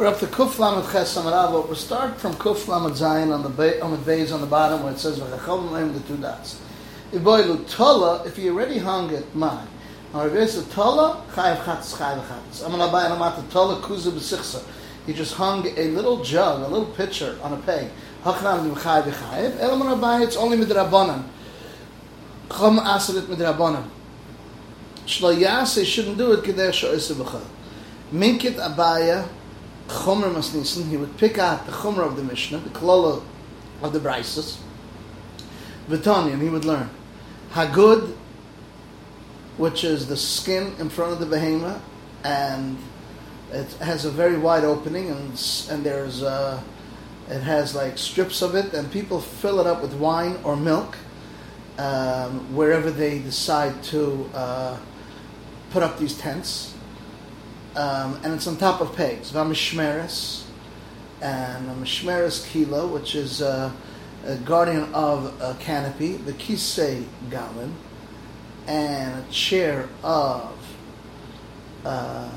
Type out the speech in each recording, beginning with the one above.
We're up to Kuf Lamed Ches Samarava. We'll start from Kuf Lamed Zayin on the ba- on the base on the bottom where it says V'chachom Leim the two dots. Iboilu Tola, if you already hung it, mine. It's Tola, Chayav Chatz, Chayav Chatz. I'm gonna buy an of Tola Kuza B'sichsa. He just hung a little jug, a little pitcher on a peg. Hachnam Chayav Chayav. Elam Rabbi, it's only Midrabanan. Chom Asarit Midrabanan. Shlo Yase shouldn't do it, Kedeh Sho'ese B'chal. Minkit Abaya, Chomer Masnissen, he would pick out the Chomer of the Mishnah, the Klola of the Brises, Vitani, and he would learn. Hagud, which is the skin in front of the behemoth, and it has a very wide opening, and and there's uh, it has like strips of it, and people fill it up with wine or milk um, wherever they decide to uh, put up these tents um, and it's on top of pegs. Vamishmeres and a mishmeres kilo, which is a guardian of a canopy, the kisei galin, and a chair of uh,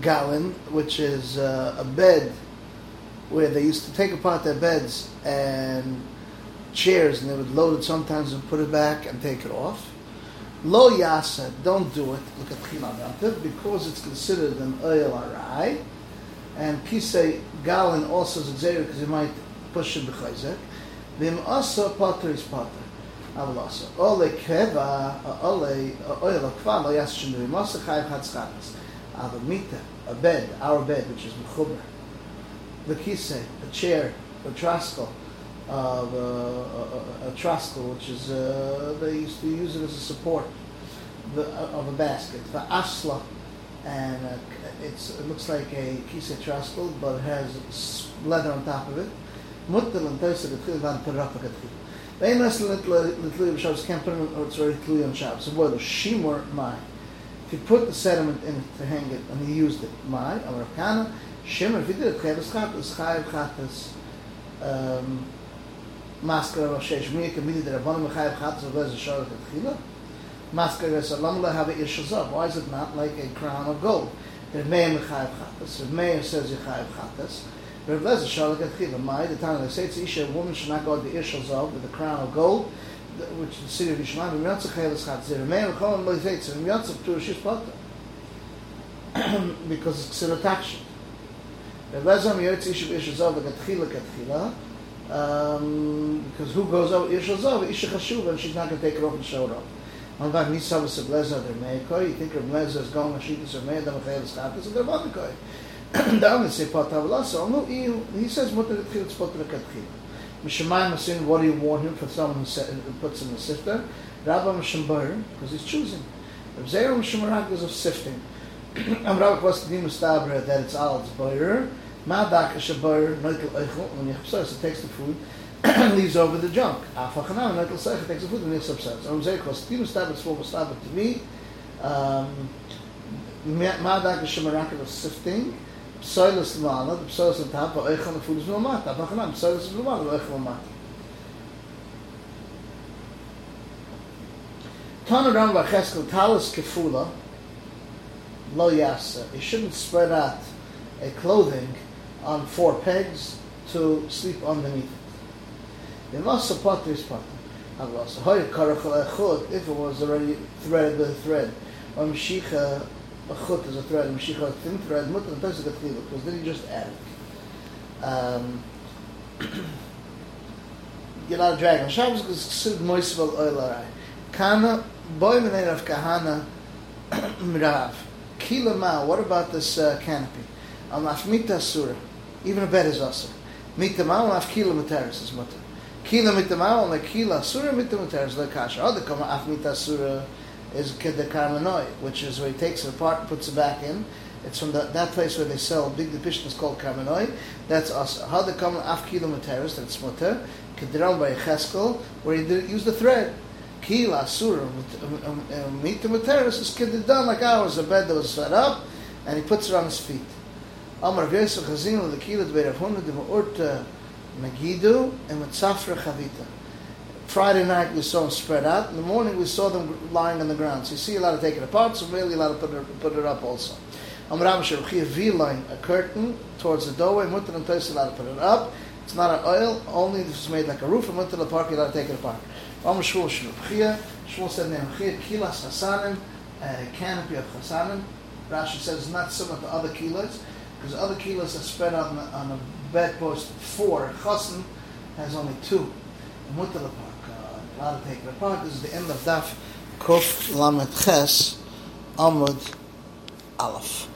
galin, which is uh, a bed where they used to take apart their beds and chairs, and they would load it sometimes and put it back and take it off. Lo yasa, don't do it. Look at Chiladantiv, because it's considered an oil arai. And Kisei Galin also is exer because you might push it b'chayzek. Vim asa potter is potter. Aval asa. Ole keva, ole oil akva, lo yasa shindu. Vim asa chayiv chatzchatas. Aval mita, a bed, our bed, which is mechuber. The kisei, a chair, a traskal, of uh, a, a, a which is uh, they used to use it as a support the, of a basket. The asla, and uh, it looks like a kisa trascal, but has leather on top of it. Muttal and tosa gatchil van gatchil. Vein less little b'shabbos can't put it or it's already tluy on Shabbos. So the shimur mai. If you put the sediment in it to hang it, and he used it, mai, amar kana, shimur, if he did it, chayav chatas, chayav chatas, um, masker shesh mi kemidi der rabbanim mechayev chatzos of lez shor tetchila. Masker is a lam have a ish zav. Why is it not like a crown of gold? Der meir mechayev chatzos. If meir says yechayev chatzos. Rav lez shor tetchila. My the time they say it's isha a woman should not go to the ish zav with a crown of gold, which the city of Yishmael. Rav yatzach chayev chatzos. Der meir mechayev yitz. Rav yatzach tu shish potter. Because it's considered takshin. Rav lezer mi yitz um, because who goes out Isha Zav, Isha Chashuv, and she's not going to take it off and show it off. On that Nisavas of Lezer, their Meikoi, you think of Lezer is going to Shittis or Meir, Damachayel Status, and they're Vadikoi. Down they say Patavalasa, no, he, says, Mutter Tchil, it's Potter Katchil. Mishamayim Asin, what do you warn him for someone who, puts in the sifter? Rabba Mishambar, because he's choosing. Rav Zera Mishamarak is of sifting. Am Rabba Kvastadin Mustabra, that it's all, it's Boyer. Madak shabar noitel eichel when you it takes the food and leaves over the junk. Afachanam noitel seich takes the food and upset. So I'm saying because tinu stab it's full stab to me. Um, Madak shamaraka was sifting. Psoilus lemala, the psoilus on top, but eichel the food is lemata. Afachanam psoilus is lemala, the eichel lemata. Tana Ram Vacheskel Talis Kefula Lo Yasa. You shouldn't spread out a clothing on four pegs to sleep underneath it. The masa potter is if it was already threaded with a thread. Or mshicha, a chut is a thread, mshicha a thin thread, mutter and pesach because then you just add it. Um, you're not dragging. On Shabbos is considered moisvel oil arai. Kana, boy menei of kahana, mirav. Kila ma, what about this uh, canopy? Al surah. Even a bed is also. Mita ma'al af kila materis is mutter. Kila mita ma'al le kila surah mita materis le kasha. Other kama af mita surah is kede karmanoi, which is where he takes it apart and puts it back in. It's from the, that place where they sell big the is called karmanoi. That's us. How the kama af kila materis, that's mutter. Kediram by Cheskel, where he did use the thread. Kila surah um, um, um, mita materis is kede done like ours, a bed that was set up, and he puts it on his feet. Amar Yosef Chazinu Lekila Dvei Rav Huna Dvei uh, Megidu and Mitzafra Chavita. Friday night we saw them spread out. In the morning we saw them lying on the ground. So you see a lot of taking apart, so really a lot of put it, put it up also. Am Ram Shirchia V-line, a curtain towards the doorway, Mutter and Toys allowed to put it up. It's not an oil, only this is made like a roof, and Mutter the park, you're allowed to take it apart. Am Shmuel Shirchia, Shmuel said, Nehemchia, Kilas Hasanim, a canopy of Hasanim. Rashi says not similar to other kilos, because other kilos are spread on, the, on a bedpost four. Chassan has only two. The park, uh, allowed to take. This is the end of Daf Kuf Lamed Ches Amud Aleph.